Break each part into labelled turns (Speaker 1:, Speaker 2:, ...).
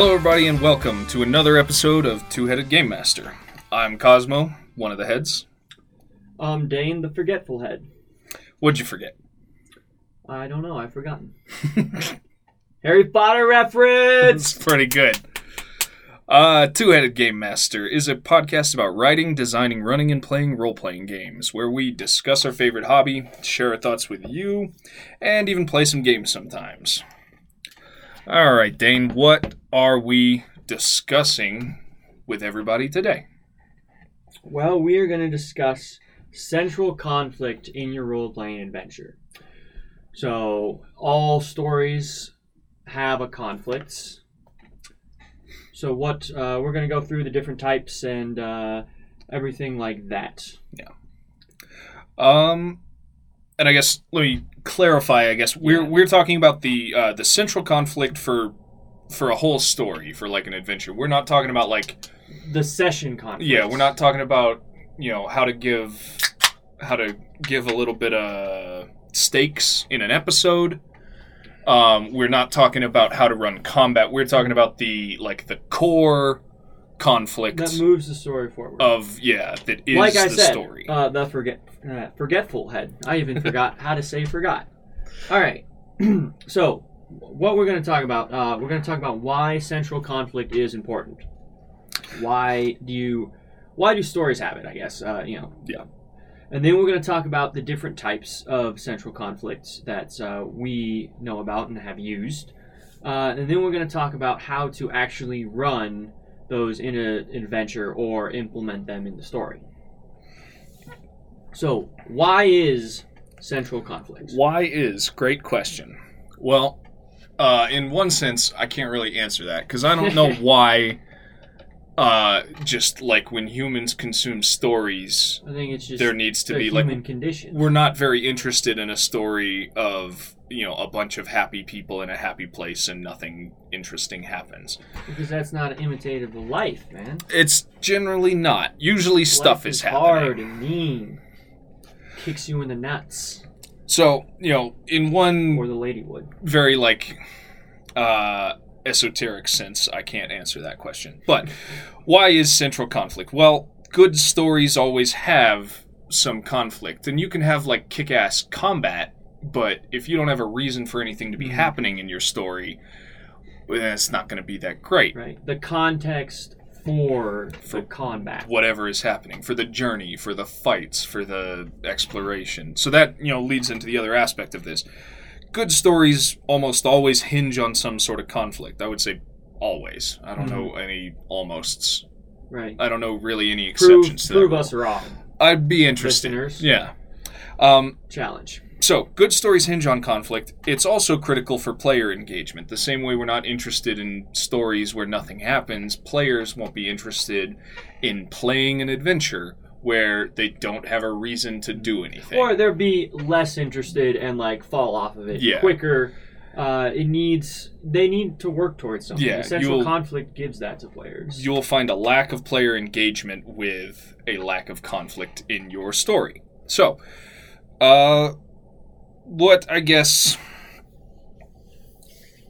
Speaker 1: Hello, everybody, and welcome to another episode of Two Headed Game Master. I'm Cosmo, one of the heads.
Speaker 2: I'm Dane, the forgetful head.
Speaker 1: What'd you forget?
Speaker 2: I don't know. I've forgotten. Harry Potter reference.
Speaker 1: It's pretty good. Uh, Two Headed Game Master is a podcast about writing, designing, running, and playing role playing games, where we discuss our favorite hobby, share our thoughts with you, and even play some games sometimes. All right, Dane, what are we discussing with everybody today?
Speaker 2: Well, we are going to discuss central conflict in your role playing adventure. So, all stories have a conflict. So, what uh, we're going to go through the different types and uh, everything like that. Yeah.
Speaker 1: Um, and I guess let me clarify. I guess we're
Speaker 2: Yeah.
Speaker 1: we're talking about the uh, the central conflict for for a whole story for like an adventure. We're not talking about like
Speaker 2: The session conflict.
Speaker 1: yeah, we're not talking about you know how to give how to give a little bit of stakes in an episode. Um, we're not talking about how to run combat. We're talking about the like the core conflict
Speaker 2: That moves the story forward.
Speaker 1: of yeah that is
Speaker 2: like I
Speaker 1: the
Speaker 2: said,
Speaker 1: story.
Speaker 2: Uh, the forget uh, forgetful head. I even forgot how to say forgot. All right. so, what we're going to talk about, uh, we're going to talk about why central conflict is important. Why do you, why do stories have it? I guess uh, you know.
Speaker 1: Yeah.
Speaker 2: And then we're going to talk about the different types of central conflicts that uh, we know about and have used. Uh, and then we're going to talk about how to actually run those in an adventure or implement them in the story. So, why is central conflict?
Speaker 1: Why is great question. Well, uh, in one sense, I can't really answer that because I don't know why. Uh, just like when humans consume stories,
Speaker 2: I think it's just
Speaker 1: there needs to be
Speaker 2: human
Speaker 1: like
Speaker 2: condition.
Speaker 1: we're not very interested in a story of you know a bunch of happy people in a happy place and nothing interesting happens.
Speaker 2: because that's not imitative of life, man.
Speaker 1: It's generally not. Usually, stuff
Speaker 2: Life
Speaker 1: is
Speaker 2: hard and mean. Kicks you in the nuts,
Speaker 1: So you know, in one
Speaker 2: or the lady would.
Speaker 1: very like uh esoteric sense i can't answer that question but why is central conflict well good stories always have some conflict and you can have like kick-ass combat but if you don't have a reason for anything to be
Speaker 2: Mhm.
Speaker 1: happening in your story well, then it's not going to be that great
Speaker 2: Right. The context for
Speaker 1: For
Speaker 2: the combat.
Speaker 1: whatever is happening for the journey for the fights for the exploration so that you know leads into the other aspect of this good stories almost always hinge on some sort of conflict i would say always i don't know any almosts
Speaker 2: Right.
Speaker 1: i don't know really any
Speaker 2: Prove,
Speaker 1: exceptions to
Speaker 2: prove
Speaker 1: that
Speaker 2: us
Speaker 1: rule.
Speaker 2: wrong.
Speaker 1: i'd be interested
Speaker 2: Listeners.
Speaker 1: yeah um,
Speaker 2: Challenge.
Speaker 1: So, good stories hinge on conflict. It's also critical for player engagement. The same way we're not interested in stories where nothing happens, players won't be interested in playing an adventure where they don't have a reason to do anything.
Speaker 2: Or they'll be less interested and like fall off of it
Speaker 1: Yeah.
Speaker 2: quicker. Uh, it needs they need to work towards something.
Speaker 1: Yeah, you'll-
Speaker 2: conflict gives that to players.
Speaker 1: You'll find a lack of player engagement with a lack of conflict in your story. So, uh, what I guess.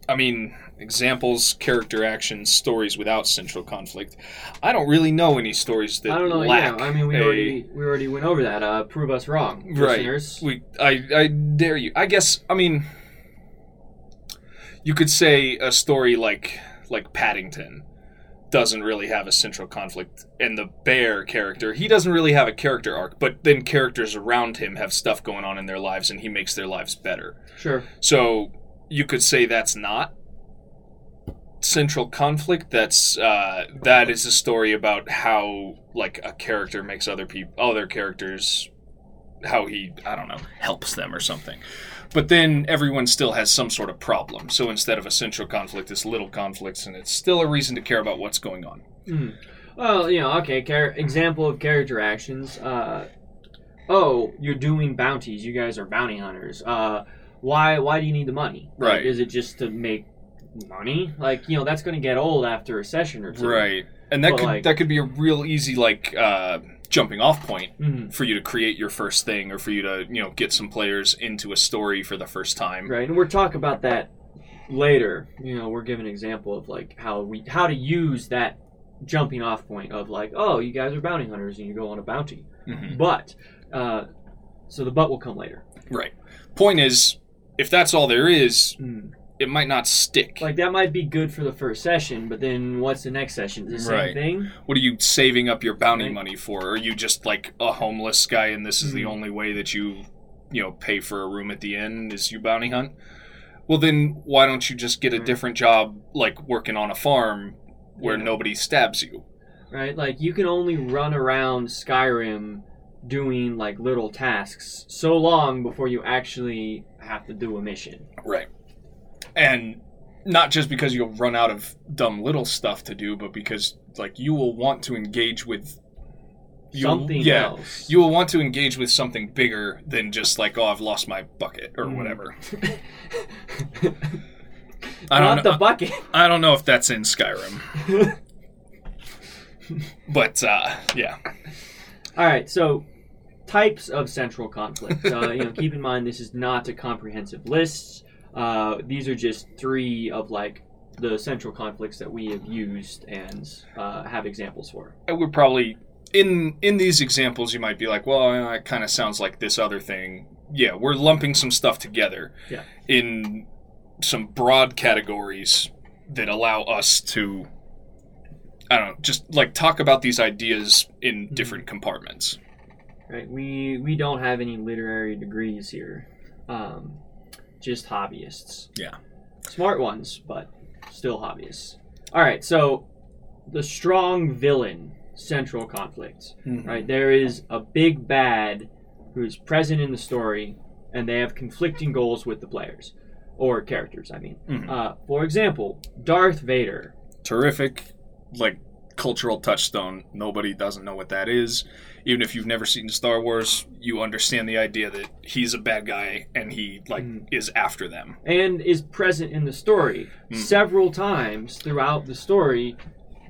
Speaker 1: I mean, examples, character actions, stories without central conflict. I don't really know any stories that
Speaker 2: I don't know.
Speaker 1: lack
Speaker 2: Yeah, I mean, we
Speaker 1: a-
Speaker 2: already we already went over that. Uh, prove us wrong,
Speaker 1: Right.
Speaker 2: listeners.
Speaker 1: We, I, I dare you. I guess. I mean, you could say a story like like Paddington doesn't really have a central conflict, and the bear character he doesn't really have a character arc, but then characters around him have stuff going on in their lives, and he makes their lives better.
Speaker 2: Sure.
Speaker 1: So you could say that's not central conflict. That's uh, that is a story about how like a character makes other people, other characters, how he I don't know helps them or something. But then everyone still has some sort of problem. So instead of a central conflict, it's little conflicts, and it's still a reason to care about what's going on.
Speaker 2: Hmm. Well, you know, okay. Char- example of character actions. Uh, oh, you're doing bounties. You guys are bounty hunters. Uh, why? Why do you need the money? Like,
Speaker 1: Right.
Speaker 2: is it just to make money? Like, you know, that's going to get old after a session or two.
Speaker 1: Right. And that
Speaker 2: But,
Speaker 1: could
Speaker 2: like-
Speaker 1: that could be a real easy like uh, jumping off point
Speaker 2: Mhm.
Speaker 1: for you to create your first thing or for you to you know get some players into a story for the first time.
Speaker 2: Right, and we'll talk about that later, you know, we're given an example of like how we how to use that jumping off point of like, oh, you guys are bounty hunters and you go on a bounty.
Speaker 1: Mhm.
Speaker 2: But uh, so the butt will come later.
Speaker 1: Right. Point is, if that's all there is,
Speaker 2: Mm.
Speaker 1: It might not stick.
Speaker 2: Like that might be good for the first session, but then what's the next session? The same
Speaker 1: Right.
Speaker 2: thing.
Speaker 1: what are you saving up your bounty
Speaker 2: Right.
Speaker 1: money for? Are you just like a homeless guy and this is the
Speaker 2: Mhm.
Speaker 1: only way that you, you know, pay for a room at the inn is you bounty hunt? Well, then why don't you just get a
Speaker 2: Right.
Speaker 1: different job like working on a farm where
Speaker 2: Yeah.
Speaker 1: nobody stabs you?
Speaker 2: right? Like you can only run around Skyrim doing like little tasks so long before you actually have to do a mission.
Speaker 1: Right. And not just because you'll run out of dumb little stuff to do, but because like you will want to engage with
Speaker 2: Something
Speaker 1: yeah,
Speaker 2: else.
Speaker 1: You will want to engage with something bigger than just like, oh, I've lost my bucket or
Speaker 2: Mm.
Speaker 1: whatever. I don't
Speaker 2: Not
Speaker 1: know.
Speaker 2: the bucket.
Speaker 1: I don't know if that's in Skyrim, but uh, yeah,
Speaker 2: All right, so types of central conflict. Uh, you know, keep in mind this is not a comprehensive list. Uh, these are just three of like the central conflicts that we have used and uh, have examples for.
Speaker 1: I would probably in in these examples you might be like, well, it kind of sounds like this other thing. Yeah, we're lumping some stuff together
Speaker 2: Yeah.
Speaker 1: in some broad categories that allow us to. I don't know, just like talk about these ideas in different compartments.
Speaker 2: Right? We we don't have any literary degrees here. Um, just hobbyists.
Speaker 1: Yeah.
Speaker 2: Smart ones, but still hobbyists. All right, so the strong villain central conflict. Right? There is a big bad who's present in the story, and they have conflicting goals with the players or characters. I mean,
Speaker 1: Mhm.
Speaker 2: uh, for example, Darth Vader.
Speaker 1: terrific like cultural touchstone nobody doesn't know what that is even if you've never seen star wars you understand the idea that he's a bad guy and he like
Speaker 2: Mm.
Speaker 1: is after them
Speaker 2: and is present in the story
Speaker 1: Hmm.
Speaker 2: several times throughout the story.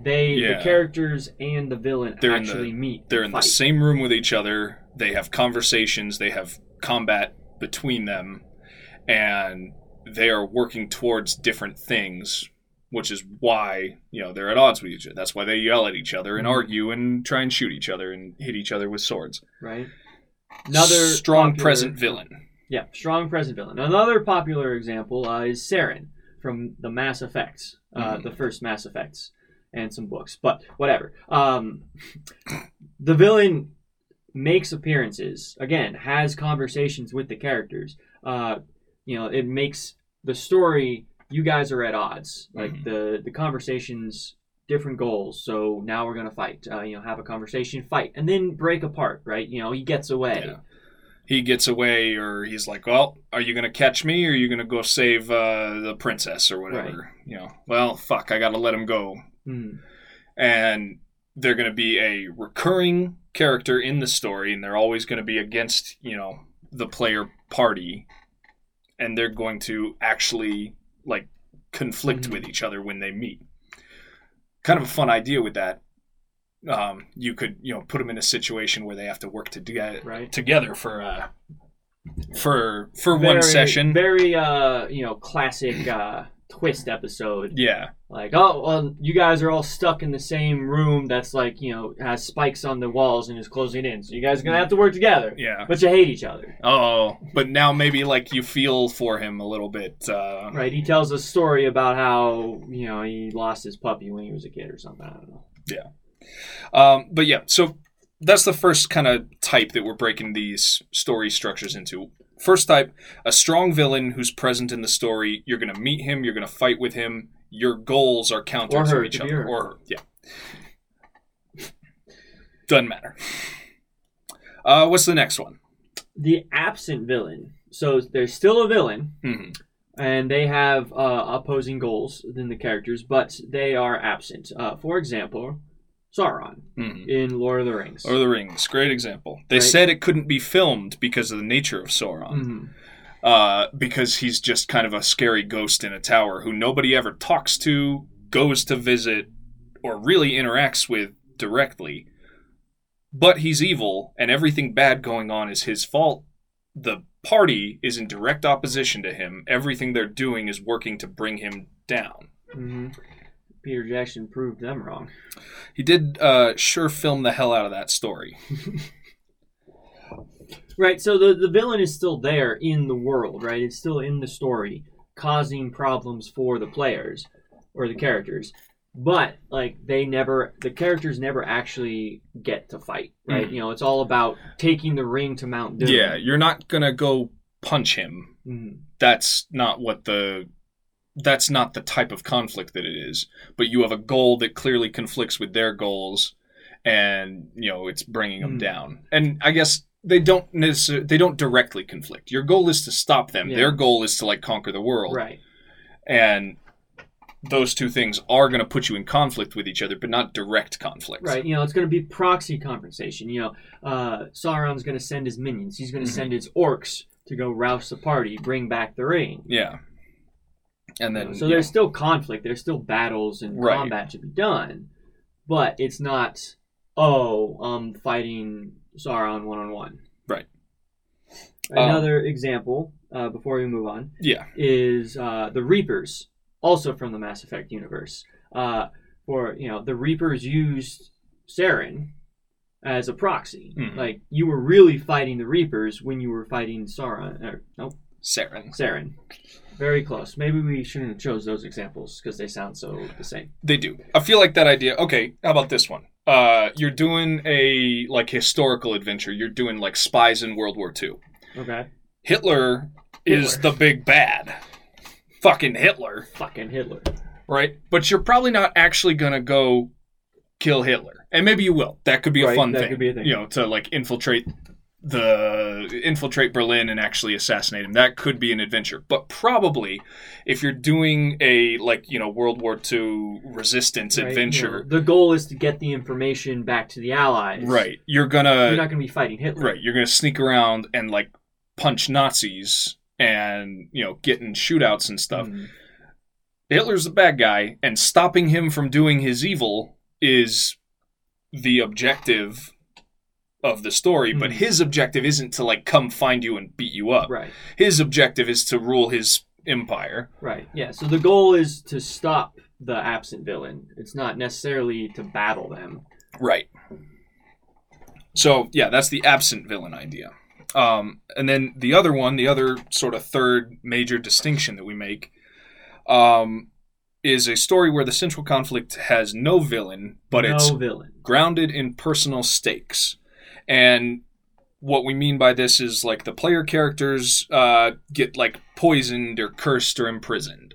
Speaker 2: They
Speaker 1: Yeah.
Speaker 2: the characters and the villain
Speaker 1: They're in the-
Speaker 2: actually meet.
Speaker 1: they're in the same room with each other they have conversations they have combat between them and they are working towards different things which is why you know they're at odds with each other that's why they yell at each other and
Speaker 2: Mhm.
Speaker 1: argue and try and shoot each other and hit each other with swords
Speaker 2: right. Another
Speaker 1: strong
Speaker 2: popular-
Speaker 1: present villain
Speaker 2: Yeah, strong present villain. Another popular example uh, is Saren from the Mass Effects, uh,
Speaker 1: Mhm.
Speaker 2: the first Mass Effects, and some books. But whatever. Um, the villain makes appearances again, has conversations with the characters. Uh, you know, it makes the story. You guys are at odds. Like
Speaker 1: Mhm.
Speaker 2: the the conversations. Different goals, so now we're gonna fight. Uh, you know, have a conversation, fight, and then break apart. Right? You know, he gets away.
Speaker 1: Yeah. He gets away, or he's like, "Well, are you gonna catch me, or are you gonna go save uh, the princess, or whatever?" You know, well, fuck, I gotta let him go,
Speaker 2: Hmm.
Speaker 1: and they're gonna be a recurring character in the story, and they're always gonna be against, you know, the player party, and they're going to actually like conflict
Speaker 2: Mhm.
Speaker 1: with each other when they meet. Kind of a fun idea with that. Um, you could, you know, put them in a situation where they have to work to
Speaker 2: Right.
Speaker 1: together for uh for for one session.
Speaker 2: Very uh, you know, classic uh twist episode.
Speaker 1: yeah,
Speaker 2: Like, oh well you guys are all stuck in the same room that's like, you know, has spikes on the walls and is closing in. So you guys are gonna have to work together.
Speaker 1: yeah.
Speaker 2: But you hate each other.
Speaker 1: Oh, but now maybe like you feel for him a little bit. Uh,
Speaker 2: Right. He tells a story about how, you know, he lost his puppy when he was a kid or something. I don't know. Yeah.
Speaker 1: Um, but yeah, so that's the first kind of type that we're breaking these story structures into. First type, a strong villain who's present in the story. You're going to meet him. You're going to fight with him. Your goals are counter to each
Speaker 2: it could be
Speaker 1: other. Or her, yeah. Doesn't matter. Uh, what's the next one?
Speaker 2: The absent villain. So there's still a villain,
Speaker 1: hmm
Speaker 2: and they have uh, opposing goals than the characters, but they are absent. Uh, for example, Sauron
Speaker 1: hmm
Speaker 2: in Lord of the Rings.
Speaker 1: Or the Rings, great example. They
Speaker 2: Right.
Speaker 1: said it couldn't be filmed because of the nature of Sauron.
Speaker 2: Mhm.
Speaker 1: uh, because he's just kind of a scary ghost in a tower who nobody ever talks to, goes to visit, or really interacts with directly. But he's evil, and everything bad going on is his fault. The party is in direct opposition to him. Everything they're doing is working to bring him down.
Speaker 2: hmm Peter Jackson proved them wrong.
Speaker 1: He did uh, sure film the hell out of that story.
Speaker 2: Right, so the, the villain is still there in the world, right? It's still in the story, causing problems for the players or the characters. But like they never the characters never actually get to fight, right? You know, it's all about taking the ring to Mount Doom.
Speaker 1: Yeah, you're not gonna go punch him.
Speaker 2: Mhm.
Speaker 1: That's not what the that's not the type of conflict that it is. But you have a goal that clearly conflicts with their goals, and you know it's bringing them
Speaker 2: Mm.
Speaker 1: down. And I guess they don't necessarily they don't directly conflict. Your goal is to stop them.
Speaker 2: Yeah.
Speaker 1: Their goal is to like conquer the world.
Speaker 2: Right.
Speaker 1: And those two things are going to put you in conflict with each other, but not direct conflict.
Speaker 2: Right. You know, it's going to be proxy compensation. You know, uh, Sauron's going to send his minions. He's going to
Speaker 1: Mhm.
Speaker 2: send his orcs to go rouse the party, bring back the ring.
Speaker 1: Yeah. And then
Speaker 2: so there's
Speaker 1: know,
Speaker 2: still conflict. There's still battles and
Speaker 1: Right.
Speaker 2: combat to be done, but it's not. Oh, I'm fighting Sauron one on one.
Speaker 1: Right. Um,
Speaker 2: Another example, uh, before we move on,
Speaker 1: yeah.
Speaker 2: is uh, the Reapers, also from the Mass Effect universe. Uh, for you know, the Reapers used Saren as a proxy.
Speaker 1: Mhm.
Speaker 2: Like you were really fighting the Reapers when you were fighting Sauron. Or, no,
Speaker 1: Saren.
Speaker 2: Saren. Very close. Maybe we shouldn't have chose those examples because they sound so the same.
Speaker 1: They do. I feel like that idea. Okay, how about this one? Uh, you're doing a like historical adventure. You're doing like spies in World War II.
Speaker 2: Okay.
Speaker 1: Hitler, is
Speaker 2: Hitler.
Speaker 1: the big bad. Fucking Hitler,
Speaker 2: Fucking Hitler.
Speaker 1: right? But you're probably not actually gonna go kill Hitler, and maybe you will. That could be a
Speaker 2: Right,
Speaker 1: fun
Speaker 2: that
Speaker 1: thing.
Speaker 2: could be a thing.
Speaker 1: You know, to like infiltrate the infiltrate Berlin and actually assassinate him. That could be an adventure. But probably, if you're doing a like you know World War II resistance
Speaker 2: right? You
Speaker 1: adventure,
Speaker 2: know, the goal is to get the information back to the Allies.
Speaker 1: right? You're gonna
Speaker 2: You're not going to be fighting Hitler.
Speaker 1: Right, you're gonna sneak around and like punch Nazis and you know get in shootouts and stuff.
Speaker 2: Mm.
Speaker 1: Hitler's the bad guy, and stopping him from doing his evil is the objective of the story. But
Speaker 2: Mhm.
Speaker 1: his objective isn't to like come find you and beat you up.
Speaker 2: Right.
Speaker 1: His objective is to rule his empire.
Speaker 2: Right. Yeah. So the goal is to stop the absent villain. It's not necessarily to battle them.
Speaker 1: Right. So yeah, that's the absent villain idea. Um, and then the other one, the other sort of third major distinction that we make, um, is a story where the central conflict has no villain, but
Speaker 2: no
Speaker 1: it's
Speaker 2: villain.
Speaker 1: grounded in personal stakes. And what we mean by this is like the player characters uh, get like poisoned or cursed or imprisoned.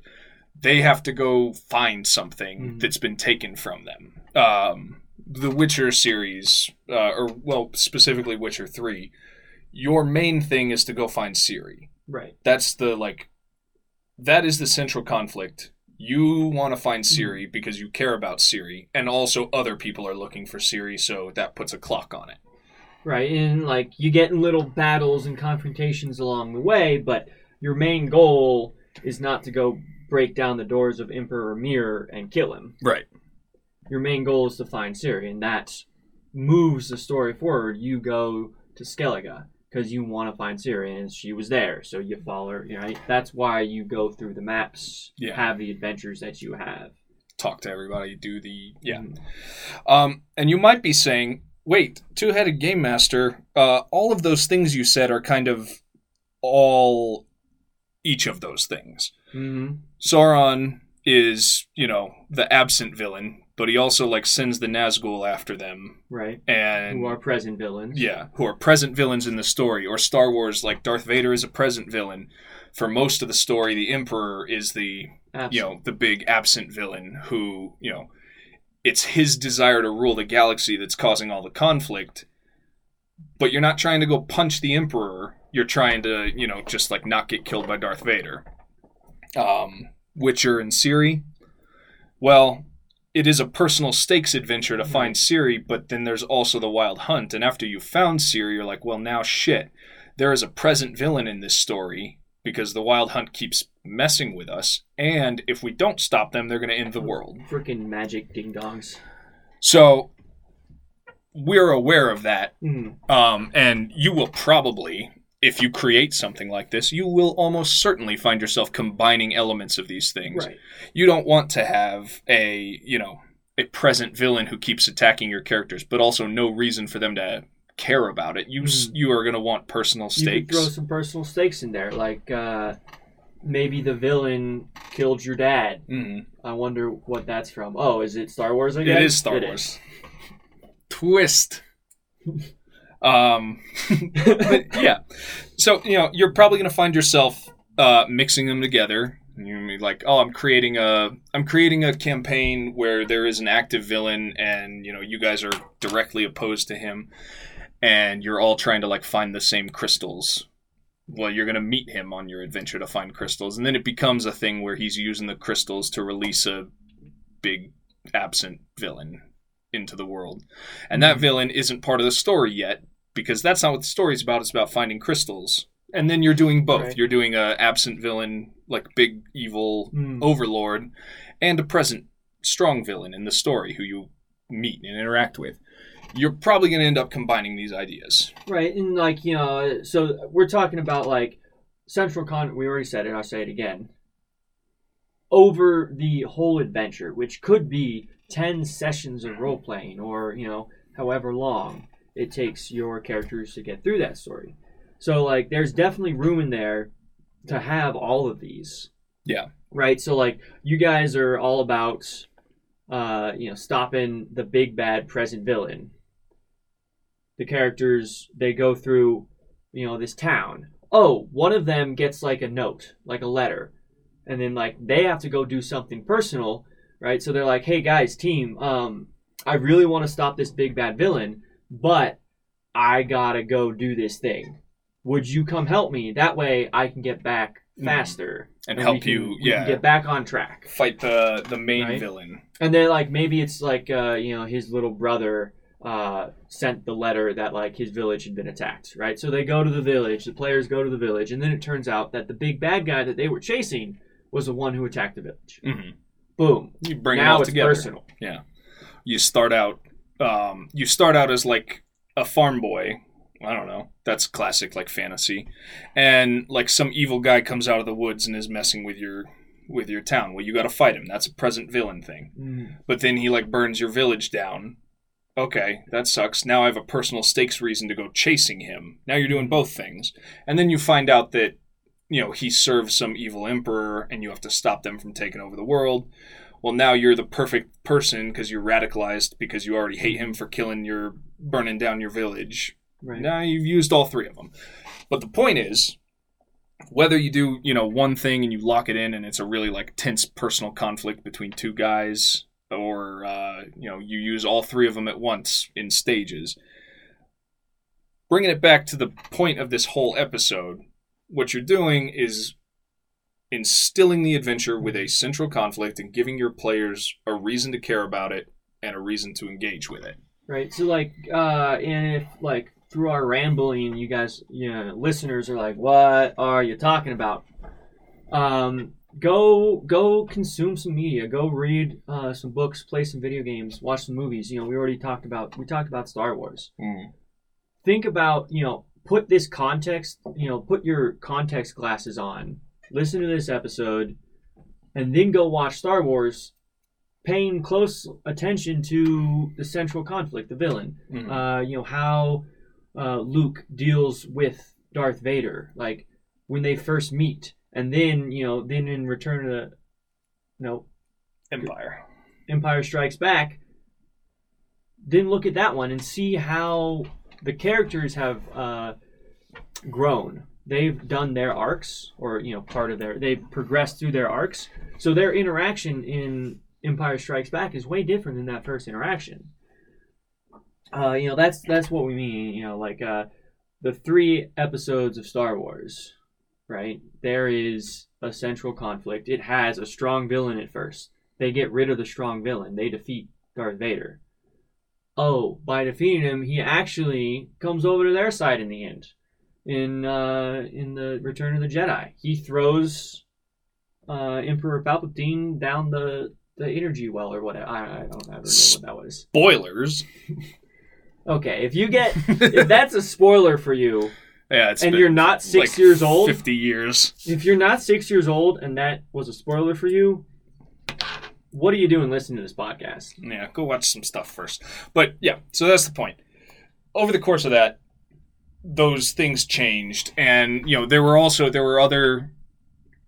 Speaker 1: They have to go find something
Speaker 2: Mhm.
Speaker 1: that's been taken from them. Um, the Witcher series, uh, or well, specifically Witcher 3, your main thing is to go find Ciri.
Speaker 2: Right.
Speaker 1: That's the like, that is the central conflict. You want to find Ciri because you care about Ciri, and also other people are looking for Ciri, so that puts a clock on it.
Speaker 2: Right. And like you get in little battles and confrontations along the way, but your main goal is not to go break down the doors of Emperor Emhyr and kill him.
Speaker 1: Right.
Speaker 2: Your main goal is to find Ciri, and that moves the story forward. You go to Skellige because you want to find Ciri, and she was there, so you follow her. Right. That's why you go through the maps,
Speaker 1: Yeah.
Speaker 2: have the adventures that you have.
Speaker 1: Talk to everybody, do the yeah.
Speaker 2: Mm.
Speaker 1: Um, and you might be saying, wait, two-headed game master. Uh, all of those things you said are kind of all each of those things.
Speaker 2: Mm-hmm.
Speaker 1: Sauron is, you know, the absent villain, but he also like sends the Nazgul after them,
Speaker 2: Right.
Speaker 1: and
Speaker 2: Who are present villains?
Speaker 1: yeah, who are present villains in the story. Or Star Wars, like Darth Vader is a present villain. For most of the story, the Emperor is the
Speaker 2: Absent.
Speaker 1: you know the big absent villain who you know it's his desire to rule the galaxy that's causing all the conflict. But you're not trying to go punch the Emperor. You're trying to you know just like not get killed by Darth Vader. Um, Witcher and Ciri. Well, it is a personal stakes adventure to find Ciri, but then there's also the Wild Hunt. And after you've found Ciri, you're like, well, now shit. There is a present villain in this story because the Wild Hunt keeps messing with us. And if we don't stop them, they're going to end the world.
Speaker 2: Freaking magic ding dongs.
Speaker 1: So we're aware of that.
Speaker 2: Mm.
Speaker 1: Um, and you will probably, if you create something like this, you will almost certainly find yourself combining elements of these things.
Speaker 2: Right.
Speaker 1: You don't want to have a, you know, a present villain who keeps attacking your characters, but also no reason for them to care about it. You s
Speaker 2: Mhm.
Speaker 1: you are going to want personal
Speaker 2: You
Speaker 1: stakes.
Speaker 2: throw some personal stakes in there, like uh, maybe the villain killed your dad.
Speaker 1: Mhm.
Speaker 2: I wonder what that's from. Oh, is it Star Wars again?
Speaker 1: It is Star
Speaker 2: It
Speaker 1: Wars. Twist. um, but yeah. So you know you're probably going to find yourself uh, mixing them together. You're be like, oh, I'm creating a I'm creating a campaign where there is an active villain, and you know you guys are directly opposed to him, and you're all trying to like find the same crystals. Well, you're gonna meet him on your adventure to find crystals, and then it becomes a thing where he's using the crystals to release a big absent villain into the world, and that villain isn't part of the story yet because that's not what the story's about. It's about finding crystals, and then you're doing both.
Speaker 2: Right.
Speaker 1: You're doing a absent villain, like big evil
Speaker 2: Hmm.
Speaker 1: overlord, and a present strong villain in the story who you meet and interact with. You're probably going to end up combining these ideas.
Speaker 2: Right, and like you know, so we're talking about like central con. We already said it. I'll say it again. Over the whole adventure, which could be ten sessions of role playing, or you know, however long it takes your characters to get through that story. So like, there's definitely room in there to have all of these.
Speaker 1: Yeah.
Speaker 2: Right. So like, you guys are all about, uh, you know, stopping the big bad present villain the characters they go through you know this town oh one of them gets like a note like a letter and then like they have to go do something personal right so they're like hey guys team um i really want to stop this big bad villain but i gotta go do this thing would you come help me that way i can get back
Speaker 1: Mhm.
Speaker 2: faster
Speaker 1: And
Speaker 2: we
Speaker 1: help
Speaker 2: can-
Speaker 1: you, yeah.
Speaker 2: get back on track
Speaker 1: Fight the the main
Speaker 2: Right.
Speaker 1: villain.
Speaker 2: and then like maybe it's like uh, you know his little brother uh, sent the letter that like his village had been attacked, right? So they go to the village, the players go to the village, and then it turns out that the big bad guy that they were chasing was the one who attacked the village.
Speaker 1: hmm
Speaker 2: Boom.
Speaker 1: You bring it
Speaker 2: now
Speaker 1: all
Speaker 2: it's
Speaker 1: together.
Speaker 2: personal.
Speaker 1: You start out. Um, you start out as like a farm boy. I don't know. That's classic like fantasy, and like some evil guy comes out of the woods and is messing with your with your town. Well, you got to fight him. That's a present villain thing.
Speaker 2: Mm.
Speaker 1: but then he like burns your village down. Okay, that sucks. Now I have a personal stakes reason to go chasing him. Now you're doing both things. And then you find out that you know, he serves some evil emperor and you have to stop them from taking over the world. Well, now you're the perfect person because you're radicalized because you already hate him for killing your burning down your village.
Speaker 2: Right.
Speaker 1: Now you've used all three of them. But the point is, whether you do, you know, one thing and you lock it in and it's a really like tense personal conflict between two guys, or uh, you know, you use all three of them at once in stages. Bringing it back to the point of this whole episode, what you're doing is instilling the adventure with a central conflict and giving your players a reason to care about it and a reason to engage with it.
Speaker 2: Right. So like, uh, and if like through our rambling, you guys, you know, listeners are like, "What are you talking about?" Um, go go consume some media. Go read uh, some books, play some video games, watch some movies. You know, we already talked about we talked about Star Wars. Think about you know, put this context. You know, put your context glasses on. Listen to this episode, and then go watch Star Wars paying close attention to the central conflict, the villain.
Speaker 1: Mhm.
Speaker 2: Uh, you know how uh, Luke deals with Darth Vader, like when they first meet, and then you know, then in Return of the, no,
Speaker 1: Empire.
Speaker 2: Empire Strikes Back. Then look at that one and see how the characters have uh, grown. They've done their arcs, or you know, part of their. They've progressed through their arcs, so their interaction in Empire Strikes Back is way different than that first interaction. Uh, you know, that's that's what we mean. You know, like uh, the three episodes of Star Wars, right? There is a central conflict. It has a strong villain at first. They get rid of the strong villain. They defeat Darth Vader. Oh, by defeating him, he actually comes over to their side in the end. In uh, in the Return of the Jedi, he throws uh, Emperor Palpatine down the the energy well or whatever. I, I don't ever know what that was.
Speaker 1: Spoilers.
Speaker 2: Okay, if you get if that's a spoiler for you,
Speaker 1: Yeah, it's
Speaker 2: and you're not six
Speaker 1: like
Speaker 2: years old,
Speaker 1: Fifty years.
Speaker 2: if you're not six years old and that was a spoiler for you, what are you doing listening to this podcast?
Speaker 1: Yeah, go watch some stuff first. But yeah, so that's the point. Over the course of that, those things changed, and you know there were also there were other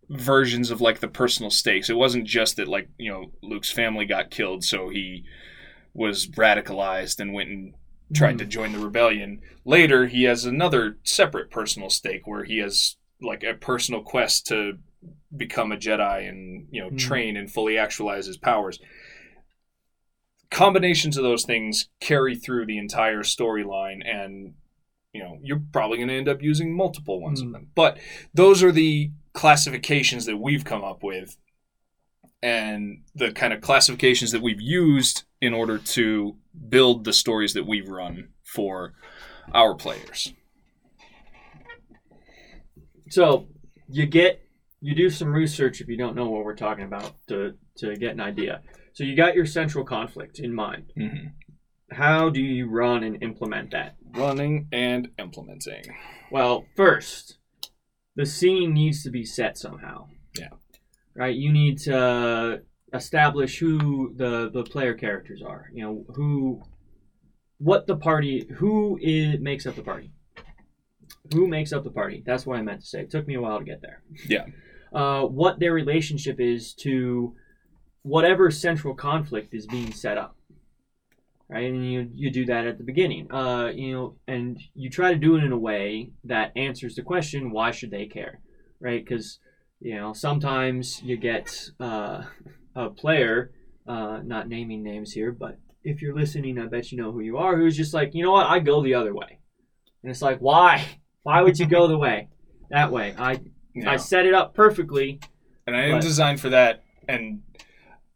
Speaker 1: versions of like the personal stakes. It wasn't just that like you know Luke's family got killed, so he was radicalized and went and tried to join the rebellion. Later, he has another separate personal stake where he has like a personal quest to become a Jedi and you know
Speaker 2: Mhm.
Speaker 1: train and fully actualize his powers. Combinations of those things carry through the entire storyline, and you know you're probably going to end up using multiple ones of
Speaker 2: Mm.
Speaker 1: them. But those are the classifications that we've come up with, and the kind of classifications that we've used in order to build the stories that we've run for our players.
Speaker 2: So you get you do some research if you don't know what we're talking about to to get an idea. So you got your central conflict in mind.
Speaker 1: Mm-hmm.
Speaker 2: How do you run and implement that?
Speaker 1: Running and implementing.
Speaker 2: Well, first, the scene needs to be set somehow.
Speaker 1: Yeah.
Speaker 2: Right? You need to establish who the the player characters are. You know, who what the party who is, makes up the party. Who makes up the party? That's what I meant to say. It took me a while to get there.
Speaker 1: Yeah.
Speaker 2: Uh, what their relationship is to whatever central conflict is being set up right? And you you do that at the beginning, uh, you know, and you try to do it in a way that answers the question, why should they care, right? Because you know sometimes you get uh, a player, uh, not naming names here, but if you're listening, I bet you know who you are, who's just like, you know what, I go the other way, and it's like, why? Why would you go the way that way? I
Speaker 1: Yeah.
Speaker 2: I set it up perfectly.
Speaker 1: and I am
Speaker 2: But-
Speaker 1: designed for that. And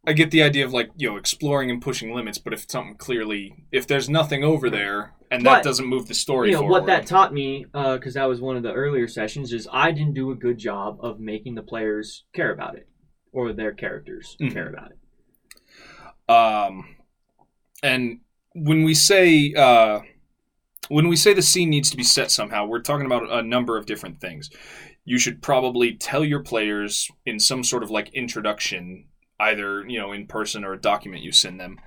Speaker 1: I get the idea of like you know exploring and pushing limits, but if something clearly, if there's nothing over there, and that
Speaker 2: But,
Speaker 1: doesn't move the story
Speaker 2: you know
Speaker 1: forward,
Speaker 2: what that taught me because that was one of the earlier sessions is i didn't do a good job of making the players care about it or their characters
Speaker 1: Mhm.
Speaker 2: care about it
Speaker 1: Um, and when we say uh, when we say the scene needs to be set somehow, we're talking about a number of different things. You should probably tell your players in some sort of like introduction, either you know in person or a document you send them,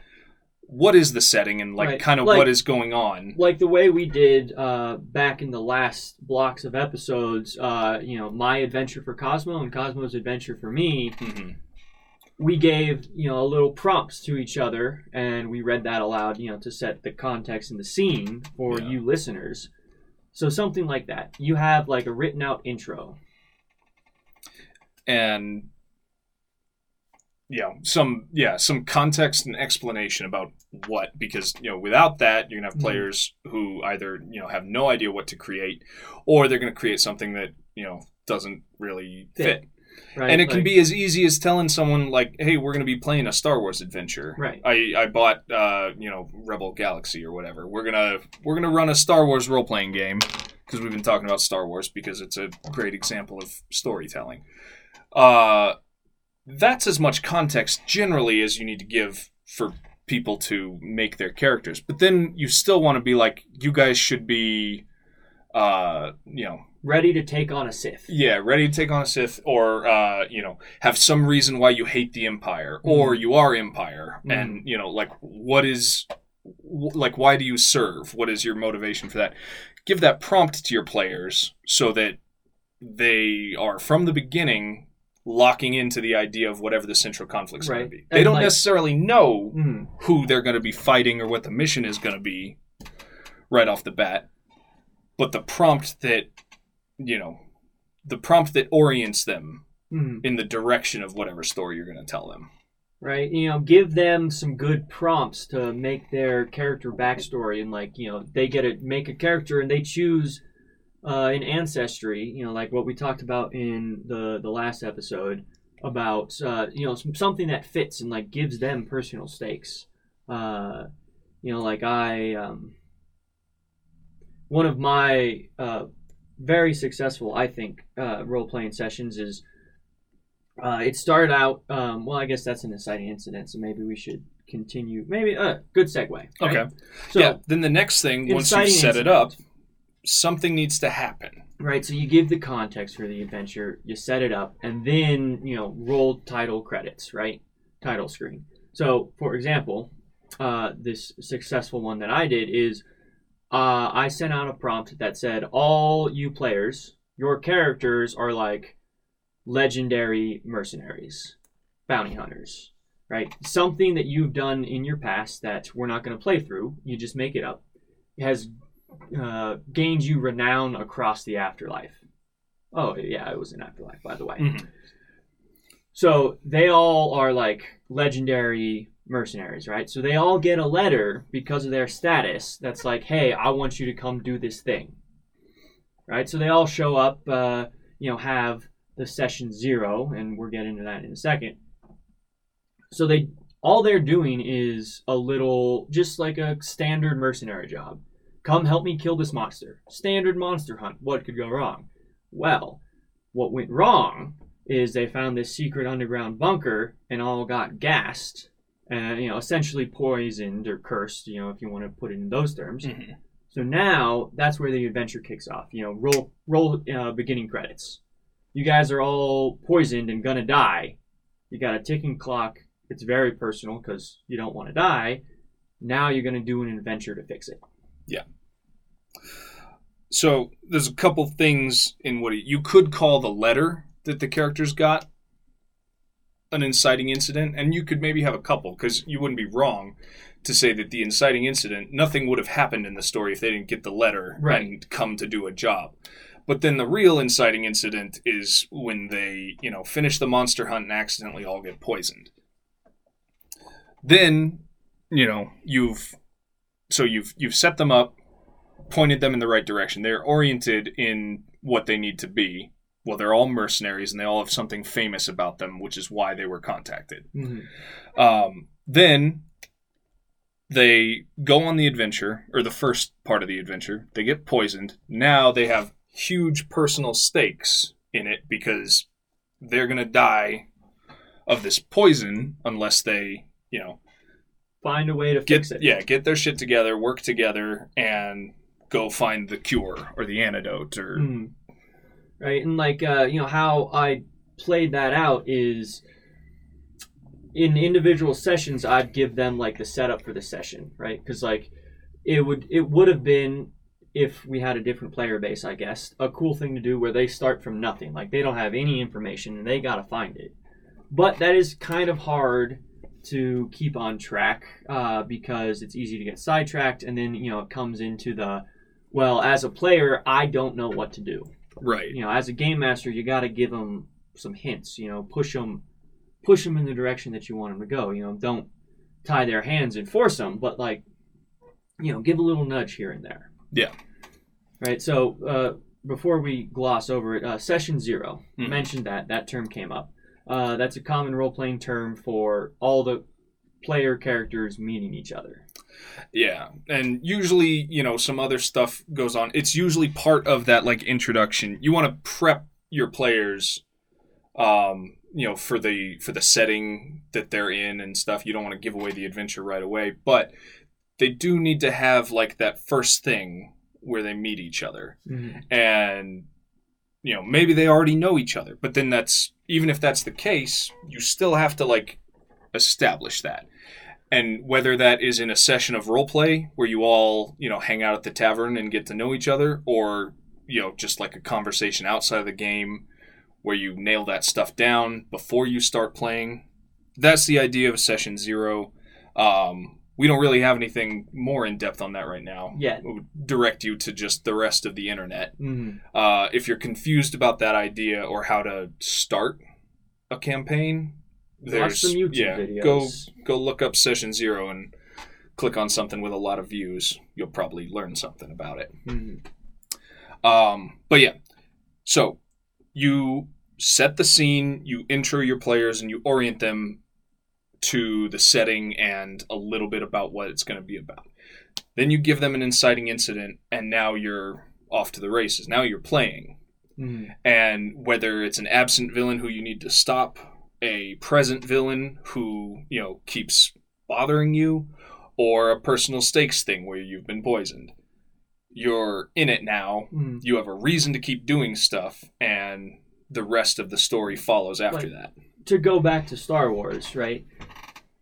Speaker 1: what is the setting and like
Speaker 2: Right.
Speaker 1: kind of
Speaker 2: Like-
Speaker 1: what is going on.
Speaker 2: like the way we did uh, back in the last blocks of episodes uh, you know my adventure for cosmo and cosmo's adventure for me
Speaker 1: Mhm.
Speaker 2: we gave you know a little prompts to each other and we read that aloud you know to set the context and the scene for
Speaker 1: Yeah.
Speaker 2: you listeners so something like that you have like a written out intro
Speaker 1: and yeah some yeah some context and explanation about what because you know without that you're gonna have
Speaker 2: Mhm.
Speaker 1: players who either you know have no idea what to create or they're gonna create something that you know doesn't really
Speaker 2: Fit,
Speaker 1: fit,
Speaker 2: right
Speaker 1: and it can be as easy as telling someone like hey we're gonna be playing a star wars adventure.
Speaker 2: Right.
Speaker 1: i i bought uh you know rebel galaxy or whatever. We're gonna we're gonna run a star wars role-playing game because we've been talking about star wars because it's a great example of storytelling. Uh that's as much context generally as you need to give for people to make their characters. But then you still want to be like, you guys should be, uh, you know,
Speaker 2: ready to take on a sith
Speaker 1: yeah, ready to take on a Sith, or uh, you know, have some reason why you hate the Empire, or you are Empire, and you know, like what is, like why do you serve? What is your motivation for that? Give that prompt to your players so that they are from the beginning locking into the idea of whatever the central conflict's going to be. They
Speaker 2: And,
Speaker 1: don't
Speaker 2: like-
Speaker 1: necessarily know
Speaker 2: Mhm.
Speaker 1: who they're going to be fighting or what the mission is going to be right off the bat. But the prompt that, you know, the prompt that orients them
Speaker 2: Mhm.
Speaker 1: in the direction of whatever story you're going to tell them.
Speaker 2: right you know give them some good prompts to make their character backstory and like you know they get to make a character and they choose uh, an ancestry you know like what we talked about in the the last episode about uh, you know some, something that fits and like gives them personal stakes uh, you know like i um, one of my uh, very successful i think uh, role-playing sessions is uh, it started out. Um, well, I guess that's an exciting incident, so maybe we should continue. Maybe uh, good segue. right?
Speaker 1: Okay.
Speaker 2: So,
Speaker 1: yeah. Then the next thing, once you set it up,
Speaker 2: incident.
Speaker 1: Something needs to happen.
Speaker 2: Right, so you give the context for the adventure, you set it up, and then, you know, roll title credits, right? Title screen. So, for example, uh, this successful one that I did is uh, I sent out a prompt that said, All you players, your characters are like legendary mercenaries, bounty hunters, right? Something that you've done in your past that we're not going to play through, you just make it up, has uh, gained you renown across the afterlife. Oh, yeah, it was an afterlife, by the way.
Speaker 1: Mhm.
Speaker 2: So they all are like legendary mercenaries, right? So they all get a letter because of their status that's like, hey, I want you to come do this thing. Right? So they all show up, uh, you know, have the session zero, and we'll get into that in a second. So they all they're doing is a little just like a standard mercenary job. Come help me kill this monster. Standard monster hunt. What could go wrong? Well, what went wrong is they found this secret underground bunker and all got gassed, and you know, essentially poisoned or cursed, you know, if you want to put it in those terms.
Speaker 1: Mhm.
Speaker 2: So now that's where the adventure kicks off. You know, roll roll uh, beginning credits. You guys are all poisoned and gonna die. You got a ticking clock. It's very personal because you don't want to die. Now you're gonna do an adventure to fix it.
Speaker 1: So there's a couple things in what you could call the letter that the characters got an inciting incident, and you could maybe have a couple because you wouldn't be wrong to say that the inciting incident nothing would have happened in the story if they didn't get the letter
Speaker 2: Right.
Speaker 1: and come to do a job. But then the real inciting incident is when they, you know, finish the monster hunt and accidentally all get poisoned. Then, you know, you've so you've you've set them up, pointed them in the right direction. They're oriented in what they need to be. Well, they're all mercenaries and they all have something famous about them, which is why they were contacted. Um, then they go on the adventure, or the first part of the adventure. They get poisoned. Now they have huge personal stakes in it because they're going to die of this poison unless they, you know,
Speaker 2: Find a way to
Speaker 1: get
Speaker 2: fix it.
Speaker 1: yeah, get their shit together, work together, and go find the cure or the antidote or
Speaker 2: Mhm. Right, and like uh, you know how I played that out is in individual sessions I'd give them like the setup for the session, right? Because like it would it would have been if we had a different player base, I guess, a cool thing to do where they start from nothing, like they don't have any information and they gotta find it. But that is kind of hard to keep on track uh, because it's easy to get sidetracked, and then you know it comes into the well, as a player, I don't know what to do
Speaker 1: right.
Speaker 2: you know, as a game master, you got to give them some hints. You know, push them, push them in the direction that you want them to go. You know, don't tie their hands and force them, but like, you know, give a little nudge here and there.
Speaker 1: Yeah.
Speaker 2: Right. So uh, before we gloss over it, uh, session 0
Speaker 1: Mhm.
Speaker 2: mentioned that that term came up. Uh, that's a common role playing term for all the player characters meeting each other.
Speaker 1: Yeah, and usually, you know, some other stuff goes on. It's usually part of that like introduction. You want to prep your players, um, you know, for the for the setting that they're in and stuff. You don't want to give away the adventure right away, but they do need to have like that first thing where they meet each other, and you know, maybe they already know each other. But then that's even if that's the case, you still have to like establish that. And whether that is in a session of role play where you all you know hang out at the tavern and get to know each other or you know just like a conversation outside of the game where you nail that stuff down before you start playing that's the idea of session zero. Um, we don't really have anything more in depth on that right now
Speaker 2: Yeah.
Speaker 1: we would direct you to just the rest of the internet
Speaker 2: Mhm.
Speaker 1: uh, if you're confused about that idea or how to start a campaign
Speaker 2: Watch
Speaker 1: there's
Speaker 2: some YouTube
Speaker 1: yeah,
Speaker 2: videos.
Speaker 1: go go look up session zero and click on something with a lot of views. You'll probably learn something about it.
Speaker 2: Mhm.
Speaker 1: Um, but yeah, so you set the scene, you intro your players, and you orient them to the setting and a little bit about what it's going to be about. Then you give them an inciting incident, and now you're off to the races. Now you're playing
Speaker 2: Mhm.
Speaker 1: and whether it's an absent villain who you need to stop, a present villain who you know keeps bothering you, or a personal stakes thing where you've been poisoned. you're in it now.
Speaker 2: Mm.
Speaker 1: You have a reason to keep doing stuff, and the rest of the story follows after
Speaker 2: Like-
Speaker 1: that.
Speaker 2: To go back to Star Wars, right?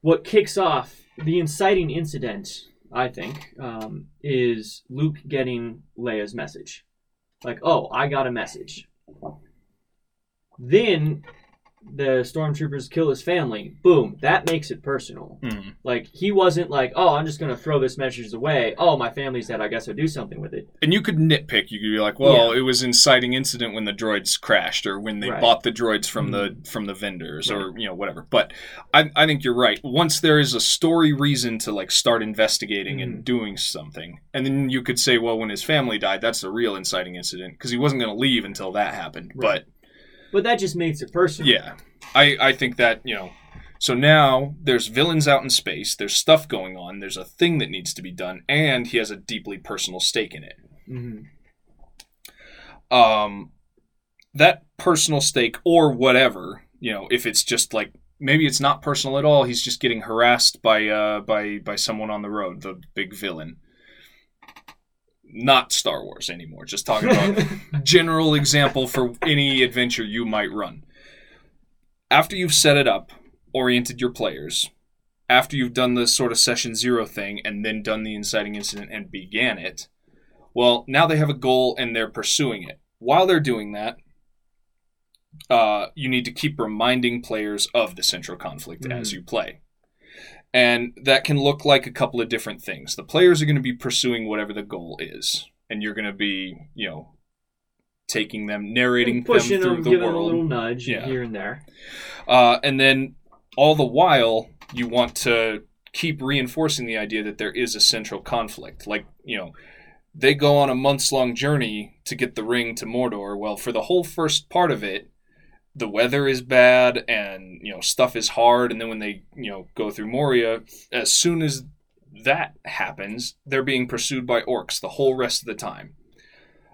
Speaker 2: What kicks off the inciting incident, I think, um, is Luke getting Leia's message. Like, oh, I got a message. Then the stormtroopers kill his family. Boom, that makes it personal.
Speaker 1: Mhm.
Speaker 2: Like he wasn't like, oh, I'm just gonna throw this message away. Oh, my family's dead. I guess I'll do something with it.
Speaker 1: And you could nitpick. You could be like, "Well, it was inciting incident when the droids crashed, or when they
Speaker 2: Right.
Speaker 1: bought the droids from the from the vendors, or you know whatever." But I, I think you're right. Once there is a story reason to like start investigating and doing something, and then you could say, "Well, when his family died, that's the real inciting incident because he wasn't going to leave until that happened."
Speaker 2: Right. But that just makes it personal.
Speaker 1: yeah, I I think that you know. So now there's villains out in space. There's stuff going on. There's a thing that needs to be done, and he has a deeply personal stake in it.
Speaker 2: Mhm.
Speaker 1: um that personal stake or whatever you know if it's just like maybe it's not personal at all he's just getting harassed by uh by by someone on the road the big villain not star wars anymore just talking about general example for any adventure you might run after you've set it up oriented your players after you've done the sort of session zero thing and then done the inciting incident and began it well, now they have a goal and they're pursuing it. While they're doing that, uh, you need to keep reminding players of the central conflict as
Speaker 2: Mhm.
Speaker 1: you play. And that can look like a couple of different things. The players are going to be pursuing whatever the goal is, and you're going to be, you know, taking them, narrating
Speaker 2: pushing
Speaker 1: them through
Speaker 2: them,
Speaker 1: the
Speaker 2: giving them a
Speaker 1: world.
Speaker 2: little nudge
Speaker 1: Yeah.
Speaker 2: here and there.
Speaker 1: Uh, and then all the while, you want to keep reinforcing the idea that there is a central conflict. Like, you know, they go on a months long journey to get the ring to Mordor. Well, for the whole first part of it, the weather is bad and, you know, stuff is hard. And then when they, you know, go through Moria, as soon as that happens, they're being pursued by orcs the whole rest of the time.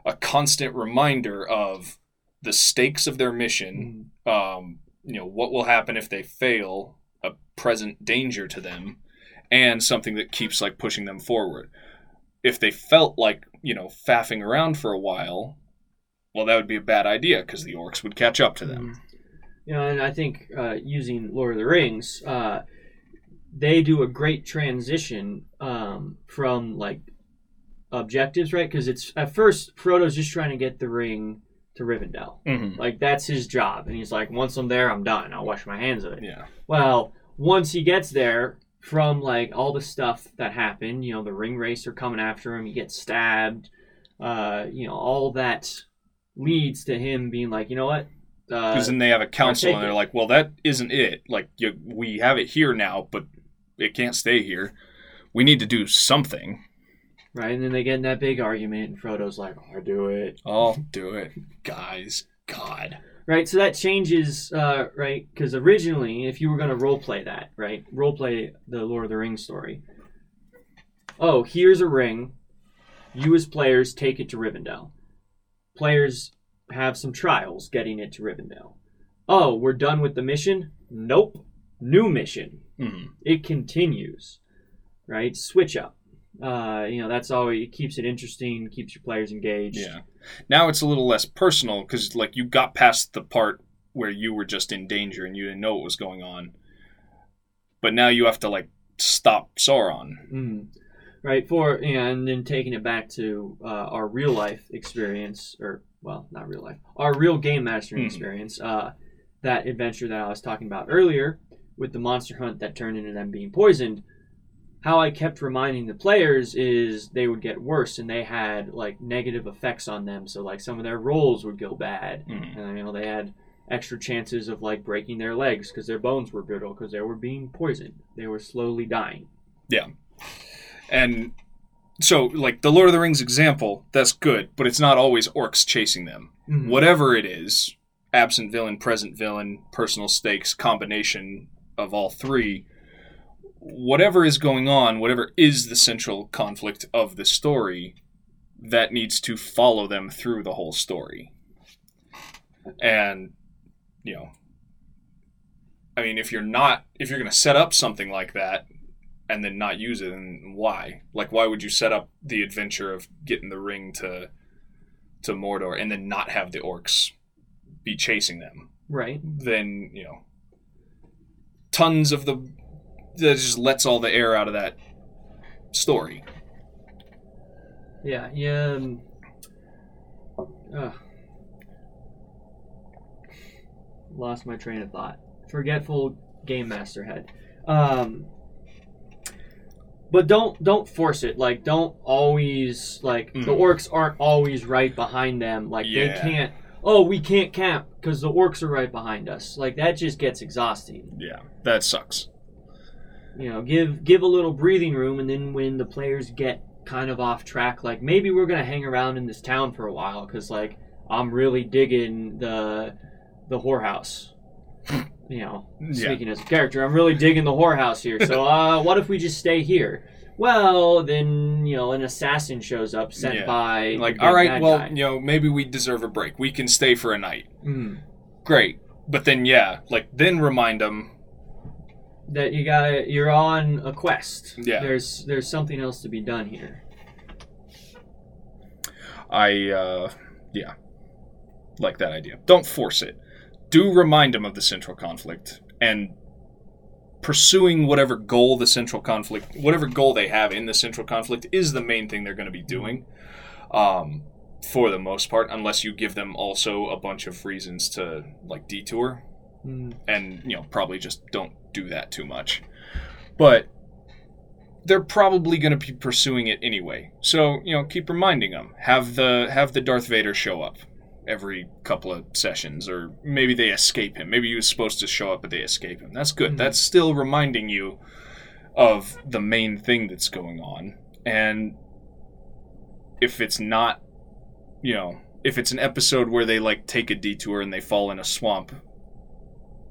Speaker 1: A constant reminder of the stakes of their mission
Speaker 2: Mm.
Speaker 1: um, you know what will happen if they fail a present danger to them and something that keeps like pushing them forward if they felt like you know faffing around for a while well that would be a bad idea because the orcs would catch up to them
Speaker 2: You know, and I think uh, using Lord of the Rings, uh, they do a great transition um, from like objectives, right? Because it's at first Frodo's just trying to get the ring to Rivendell.
Speaker 1: mm-hmm.
Speaker 2: Like that's his job, and he's like, once I'm there, I'm done. I'll wash my hands of it.
Speaker 1: yeah
Speaker 2: Well, once he gets there, from like all the stuff that happened, you know, the ring racer coming after him, he gets stabbed, uh, you know, all that leads to him being like, you know what? Uh,
Speaker 1: because then they have a council and they're like well that isn't it like you, we have it here now but it can't stay here we need to do something
Speaker 2: right, and then they get in that big argument, and Frodo's like, "I'll do it."
Speaker 1: i'll do it guys god
Speaker 2: Right, so that changes, uh, right? Because originally, if you were going to role play that, right, role play the Lord of the Rings story. Oh, here's a ring. You as players take it to Rivendell. Players have some trials getting it to Rivendell. Oh, we're done with the mission? Nope. New mission.
Speaker 1: Mhm.
Speaker 2: It continues. Right? Switch up. Uh, you know, that's always it keeps it interesting, keeps your players engaged.
Speaker 1: Yeah. Now it's a little less personal because like you got past the part where you were just in danger and you didn't know what was going on, but now you have to like stop Sauron.
Speaker 2: Mm. Right for and then taking it back to uh, our real life experience, or well, not real life, our real game mastering
Speaker 1: Mhm.
Speaker 2: experience. Uh, that adventure that I was talking about earlier with the monster hunt that turned into them being poisoned. How I kept reminding the players is they would get worse and they had like negative effects on them. So like some of their rolls would go bad,
Speaker 1: Mhm.
Speaker 2: and you know they had extra chances of like breaking their legs because their bones were brittle because they were being poisoned. They were slowly dying.
Speaker 1: And so like the Lord of the Rings example, that's good, but it's not always orcs chasing them.
Speaker 2: Mhm.
Speaker 1: Whatever it is, absent villain, present villain, personal stakes, combination of all three, whatever is going on, whatever is the central conflict of the story, that needs to follow them through the whole story. And, you know, I mean, if you're not, if you're going to set up something like that, and then not use it and why like why would you set up the adventure of getting the ring to to mordor and then not have the orcs be chasing them
Speaker 2: Right.
Speaker 1: then you know tons of the that just lets all the air out of that story
Speaker 2: Yeah. Yeah. Um, ugh. lost my train of thought. Forgetful game master head. Um, but don't don't force it. Like don't always like the
Speaker 1: Mm.
Speaker 2: orcs aren't always right behind them. Like they can't. Oh, we can't camp because the orcs are right behind us. Like that just gets exhausting.
Speaker 1: yeah that sucks
Speaker 2: you know give give a little breathing room and then when the players get kind of off track like maybe we're gonna hang around in this town for a while because like i'm really digging the the whorehouse you know
Speaker 1: Yeah.
Speaker 2: speaking as a character i'm really digging the whorehouse here so uh what if we just stay here well then you know an assassin shows up sent
Speaker 1: Yeah.
Speaker 2: by
Speaker 1: like all right well
Speaker 2: guy.
Speaker 1: you know maybe we deserve a break we can stay for a night
Speaker 2: Mm.
Speaker 1: great but then yeah like then remind them
Speaker 2: that you gotta you're on a quest
Speaker 1: Yeah.
Speaker 2: there's there's something else to be done here
Speaker 1: i uh yeah like that idea don't force it do remind them of the central conflict and pursuing whatever goal the central conflict whatever goal they have in the central conflict is the main thing they're going to be doing um for the most part unless you give them also a bunch of reasons to like detour.
Speaker 2: Mm.
Speaker 1: and you know probably just don't do that too much. But they're probably going to be pursuing it anyway. So you know keep reminding them have the have the darth vader show up every couple of sessions or maybe they escape him. Maybe he was supposed to show up but they escape him. That's good.
Speaker 2: Mhm.
Speaker 1: that's still reminding you of the main thing that's going on. And if it's not you know if it's an episode where they like take a detour and they fall in a swamp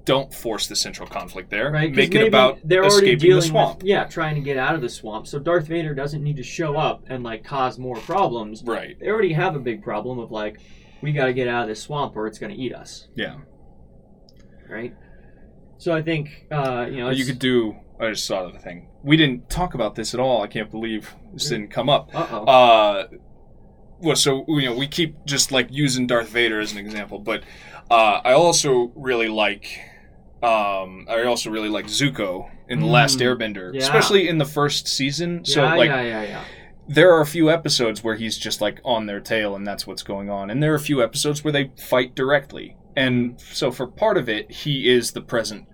Speaker 1: don't force the central conflict there.
Speaker 2: Right,
Speaker 1: make it about
Speaker 2: they're already
Speaker 1: escaping
Speaker 2: dealing
Speaker 1: the swamp.
Speaker 2: With yeah, trying to get out of the swamp. So Darth Vader doesn't need to show up and like cause more problems.
Speaker 1: right.
Speaker 2: They already have a big problem of like, we got to get out of this swamp or it's going to eat us,
Speaker 1: yeah
Speaker 2: right? So I think uh, you know
Speaker 1: you could do i just saw the thing we didn't talk about this at all i can't believe this didn't come up
Speaker 2: Uh oh.
Speaker 1: uh well so you know we keep just like using darth vader as an example but uh i also really like um i also really like zuko in the last
Speaker 2: Mm,
Speaker 1: airbender
Speaker 2: yeah.
Speaker 1: especially in the first season so
Speaker 2: yeah,
Speaker 1: like
Speaker 2: yeah, yeah, yeah.
Speaker 1: There are a few episodes where he's just like on their tail and that's what's going on and there are a few episodes where they fight directly. And so for part of it he is the present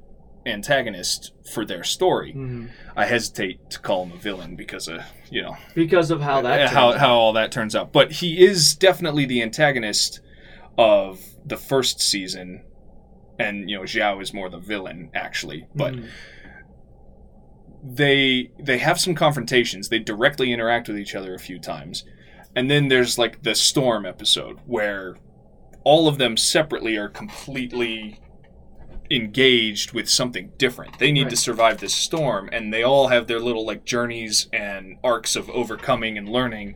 Speaker 1: antagonist for their story.
Speaker 2: Mhm.
Speaker 1: i hesitate to call him a villain because of you know
Speaker 2: Because of how that
Speaker 1: how, how all that turns out. But he is definitely the antagonist of the first season and you know zhao is more the villain actually. But
Speaker 2: Mhm.
Speaker 1: They they have some confrontations. They directly interact with each other a few times, and then there's like the storm episode where all of them separately are completely engaged with something different. They need to survive this storm, and they all have their little like journeys and arcs of overcoming and learning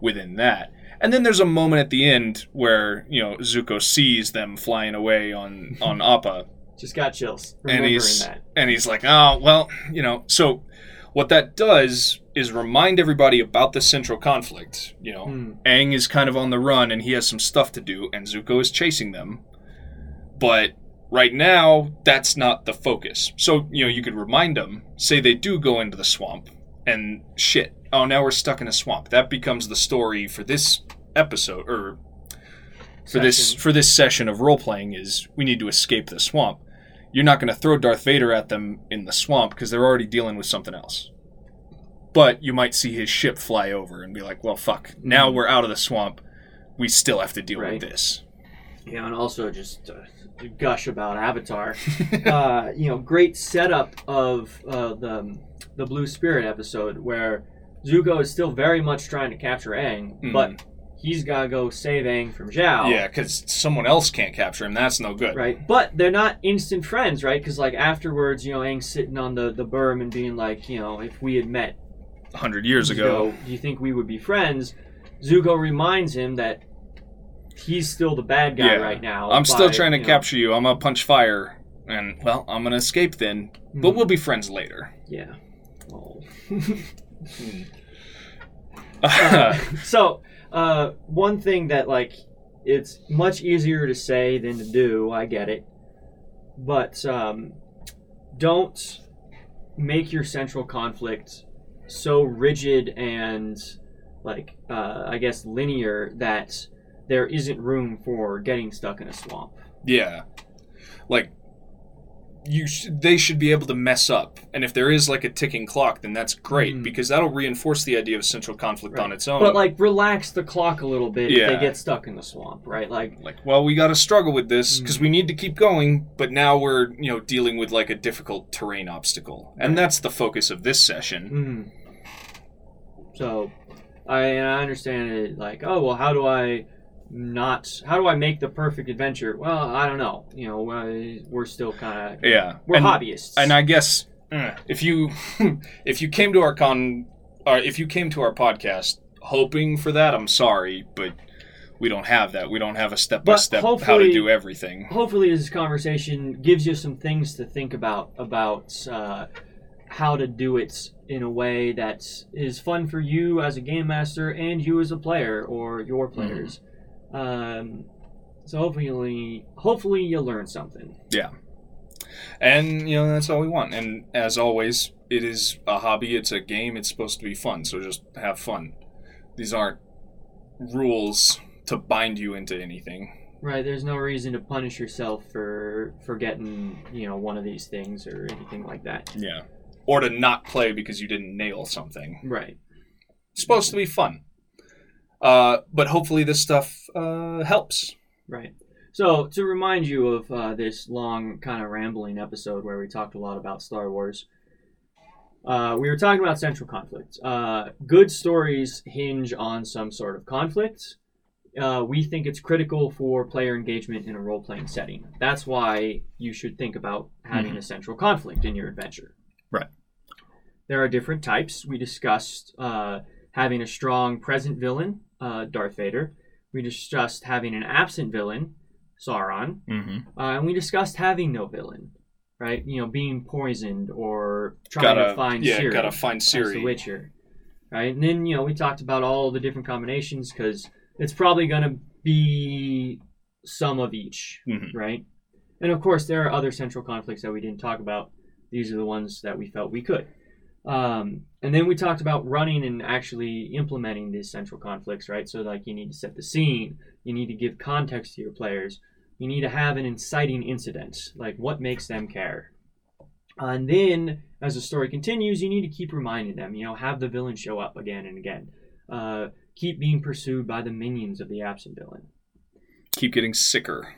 Speaker 1: within that. And then there's a moment at the end where you know Zuko sees them flying away on on Appa,
Speaker 2: just got chills
Speaker 1: and
Speaker 2: remembering
Speaker 1: he's
Speaker 2: that.
Speaker 1: and he's like, oh well, you know. So what that does is remind everybody about the central conflict. You know,
Speaker 2: Hmm.
Speaker 1: Aang is kind of on the run and he has some stuff to do, and Zuko is chasing them. But right now, that's not the focus. So you know, you could remind them, say they do go into the swamp, and shit. Oh, now we're stuck in a swamp. That becomes the story for this episode, or for this for this session of role playing is we need to escape the swamp. You're not going to throw Darth Vader at them in the swamp because they're already dealing with something else. But you might see his ship fly over and be like, "Well, fuck. Now
Speaker 2: Mhm.
Speaker 1: we're out of the swamp. We still have to deal
Speaker 2: Right.
Speaker 1: with this."
Speaker 2: Yeah, and also just uh, gush about Avatar. uh, you know, great setup of uh, the the Blue Spirit episode where Zuko is still very much trying to capture Aang, but he's got to go save Aang from Zhao.
Speaker 1: Yeah, because someone else can't capture him. That's no good.
Speaker 2: Right, but they're not instant friends, right? Because like afterwards, you know, Aang's sitting on the the berm and being like, you know, if we had met
Speaker 1: A hundred years ago.
Speaker 2: do you think we would be friends? Zuko reminds him that he's still the bad guy
Speaker 1: Yeah.
Speaker 2: right now.
Speaker 1: I'm still trying to
Speaker 2: you know,
Speaker 1: capture you. I'm gonna punch fire, and well, I'm gonna escape then. But
Speaker 2: Mhm.
Speaker 1: we'll be friends later.
Speaker 2: Yeah. Oh.
Speaker 1: Hmm.
Speaker 2: so, uh, one thing that like it's much easier to say than to do. I get it, but um, don't make your central conflict so rigid and like uh, I guess linear that there isn't room for getting stuck in a swamp.
Speaker 1: yeah, like you, sh- they should be able to mess up, and if there is like a ticking clock, then that's great
Speaker 2: Mhm.
Speaker 1: because that'll reinforce the idea of central conflict on its own.
Speaker 2: But like relax the clock a little bit if they get stuck in the swamp, right? Like
Speaker 1: like well we got to struggle with this because
Speaker 2: Mm.
Speaker 1: we need to keep going but now we're you know dealing with like a difficult terrain obstacle and
Speaker 2: Right.
Speaker 1: that's the focus of this session
Speaker 2: Mhm. So, I and I understand it. Like, oh well, how do I not? How do I make the perfect adventure? Well, I don't know. You know, uh, we're still kind of
Speaker 1: yeah
Speaker 2: we're
Speaker 1: and,
Speaker 2: hobbyists.
Speaker 1: and i guess uh, if you if you came to our con or if you came to our podcast hoping for that i'm sorry but we don't have that we don't have a step by step how to do everything
Speaker 2: hopefully this conversation gives you some things to think about about uh, how to do it in a way that is fun for you as a game master and you as a player or your players. Um, so hopefully, hopefully you learn something.
Speaker 1: Yeah, and you know that's all we want. And as always it is a hobby it's a game it's supposed to be fun. So just have fun. These aren't rules to bind you into anything.
Speaker 2: Right, there's no reason to punish yourself for forgetting, you know, one of these things or anything like that.
Speaker 1: yeah. Or to not play because you didn't nail something.
Speaker 2: Right.
Speaker 1: it's supposed to be fun uh, but hopefully this stuff uh, helps
Speaker 2: Right. So, to remind you of uh, this long, kind of rambling episode where we talked a lot about Star Wars, uh, we were talking about central conflict. Uh, good stories hinge on some sort of conflict. Uh, we think it's critical for player engagement in a role playing setting. That's why you should think about having a central conflict in your adventure.
Speaker 1: Right.
Speaker 2: There are different types. We discussed uh, having a strong present villain, uh, Darth Vader. We discussed having an absent villain, Sauron,
Speaker 1: mm-hmm.
Speaker 2: uh, and we discussed having no villain, right? You know, being poisoned or trying
Speaker 1: gotta
Speaker 2: to find
Speaker 1: yeah
Speaker 2: Ciri
Speaker 1: gotta find
Speaker 2: as the Witcher, right? And then you know we talked about all the different combinations because it's probably going to be some of each,
Speaker 1: Mhm.
Speaker 2: right? And of course, there are other central conflicts that we didn't talk about. These are the ones that we felt we could. Um, and then we talked about running and actually implementing these central conflicts, right? So, like, you need to set the scene, you need to give context to your players, you need to have an inciting incident, like what makes them care. And then, as the story continues, you need to keep reminding them, you know, have the villain show up again and again. Uh, keep being pursued by the minions of the absent villain.
Speaker 1: keep getting sicker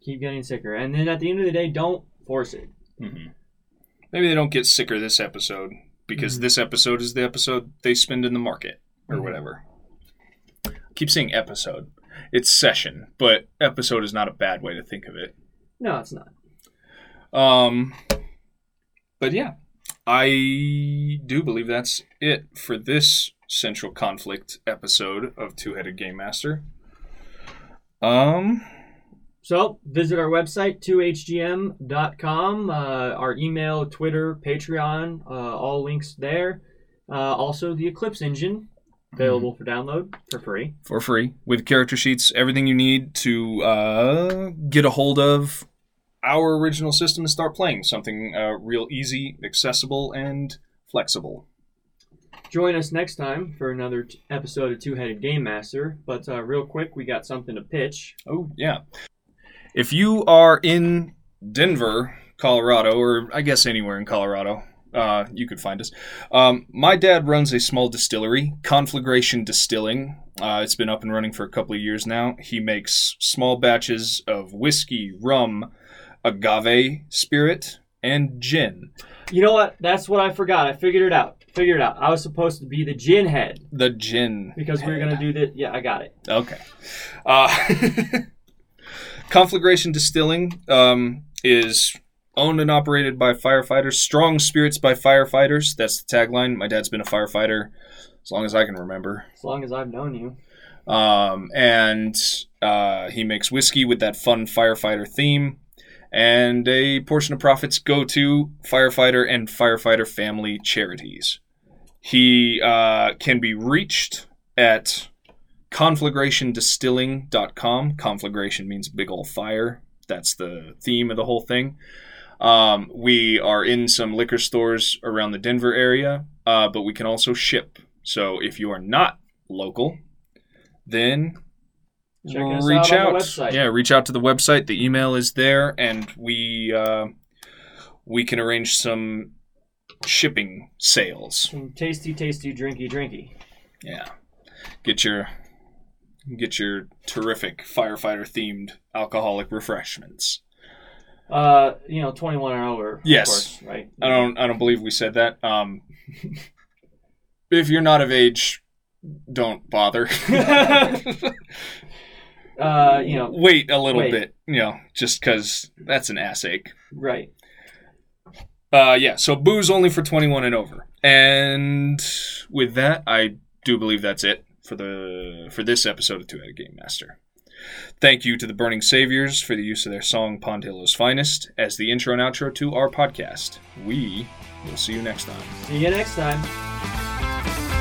Speaker 2: Keep getting sicker. And then at the end of the day, don't force it.
Speaker 1: hmm maybe they don't get sicker this episode because
Speaker 2: Mhm.
Speaker 1: this episode is the episode they spend in the market or
Speaker 2: Mhm.
Speaker 1: whatever keep saying episode it's session but episode is not a bad way to think of it
Speaker 2: No, it's not.
Speaker 1: Um, but yeah, I do believe that's it for this central conflict episode of Two Headed Game Master. Um,
Speaker 2: So visit our website, 2hgm.com, uh, our email, Twitter, Patreon, uh, all links there. Uh, also, the Eclipse engine, available for download for free.
Speaker 1: for free with character sheets, everything you need to uh, get a hold of our original system and start playing something uh, real easy, accessible, and flexible.
Speaker 2: Join us next time for another t- episode of Two Headed Game Master. But uh, real quick, we got something to pitch.
Speaker 1: Oh, yeah. If you are in Denver, Colorado, or I guess anywhere in Colorado, uh, you could find us. Um, my dad runs a small distillery, Conflagration Distilling. Uh, it's been up and running for a couple of years now. He makes small batches of whiskey, rum, agave spirit, and gin.
Speaker 2: You know what? That's what I forgot. I figured it out. Figured it out. I was supposed to be the gin head
Speaker 1: The gin.
Speaker 2: because we are going to do this. Yeah, I got it.
Speaker 1: Okay. Uh, Conflagration Distilling um, is owned and operated by firefighters. Strong spirits by firefighters. That's the tagline. My dad's been a firefighter as long as I can remember.
Speaker 2: As long as I've known you.
Speaker 1: Um, and uh, he makes whiskey with that fun firefighter theme. and a portion of profits go to firefighter and firefighter family charities. He uh, can be reached at conflagration.distilling.com. Conflagration means big old fire. That's the theme of the whole thing. Um, we are in some liquor stores around the Denver area, uh, but we can also ship. So if you are not local, then
Speaker 2: Check
Speaker 1: reach
Speaker 2: out
Speaker 1: out. Yeah, reach out to the website. The email is there, and we uh, we can arrange some shipping sales.
Speaker 2: Some tasty, tasty, drinky, drinky.
Speaker 1: Yeah, get your get your terrific firefighter themed alcoholic refreshments.
Speaker 2: Uh, you know, 21 or over.
Speaker 1: Yes.
Speaker 2: Of course, right?
Speaker 1: I don't I don't believe we said that. Um, if you're not of age, don't bother.
Speaker 2: Uh, you know,
Speaker 1: wait a little
Speaker 2: Wait.
Speaker 1: bit. You know, just because that's an ass ache.
Speaker 2: right.
Speaker 1: Uh, yeah, so booze only for 21 and over. And with that, I do believe that's it for the for this episode of Two Headed Game Master. Thank you to the Burning Saviors for the use of their song Pondillo's Finest as the intro and outro to our podcast. We will see you next time.
Speaker 2: See you next time.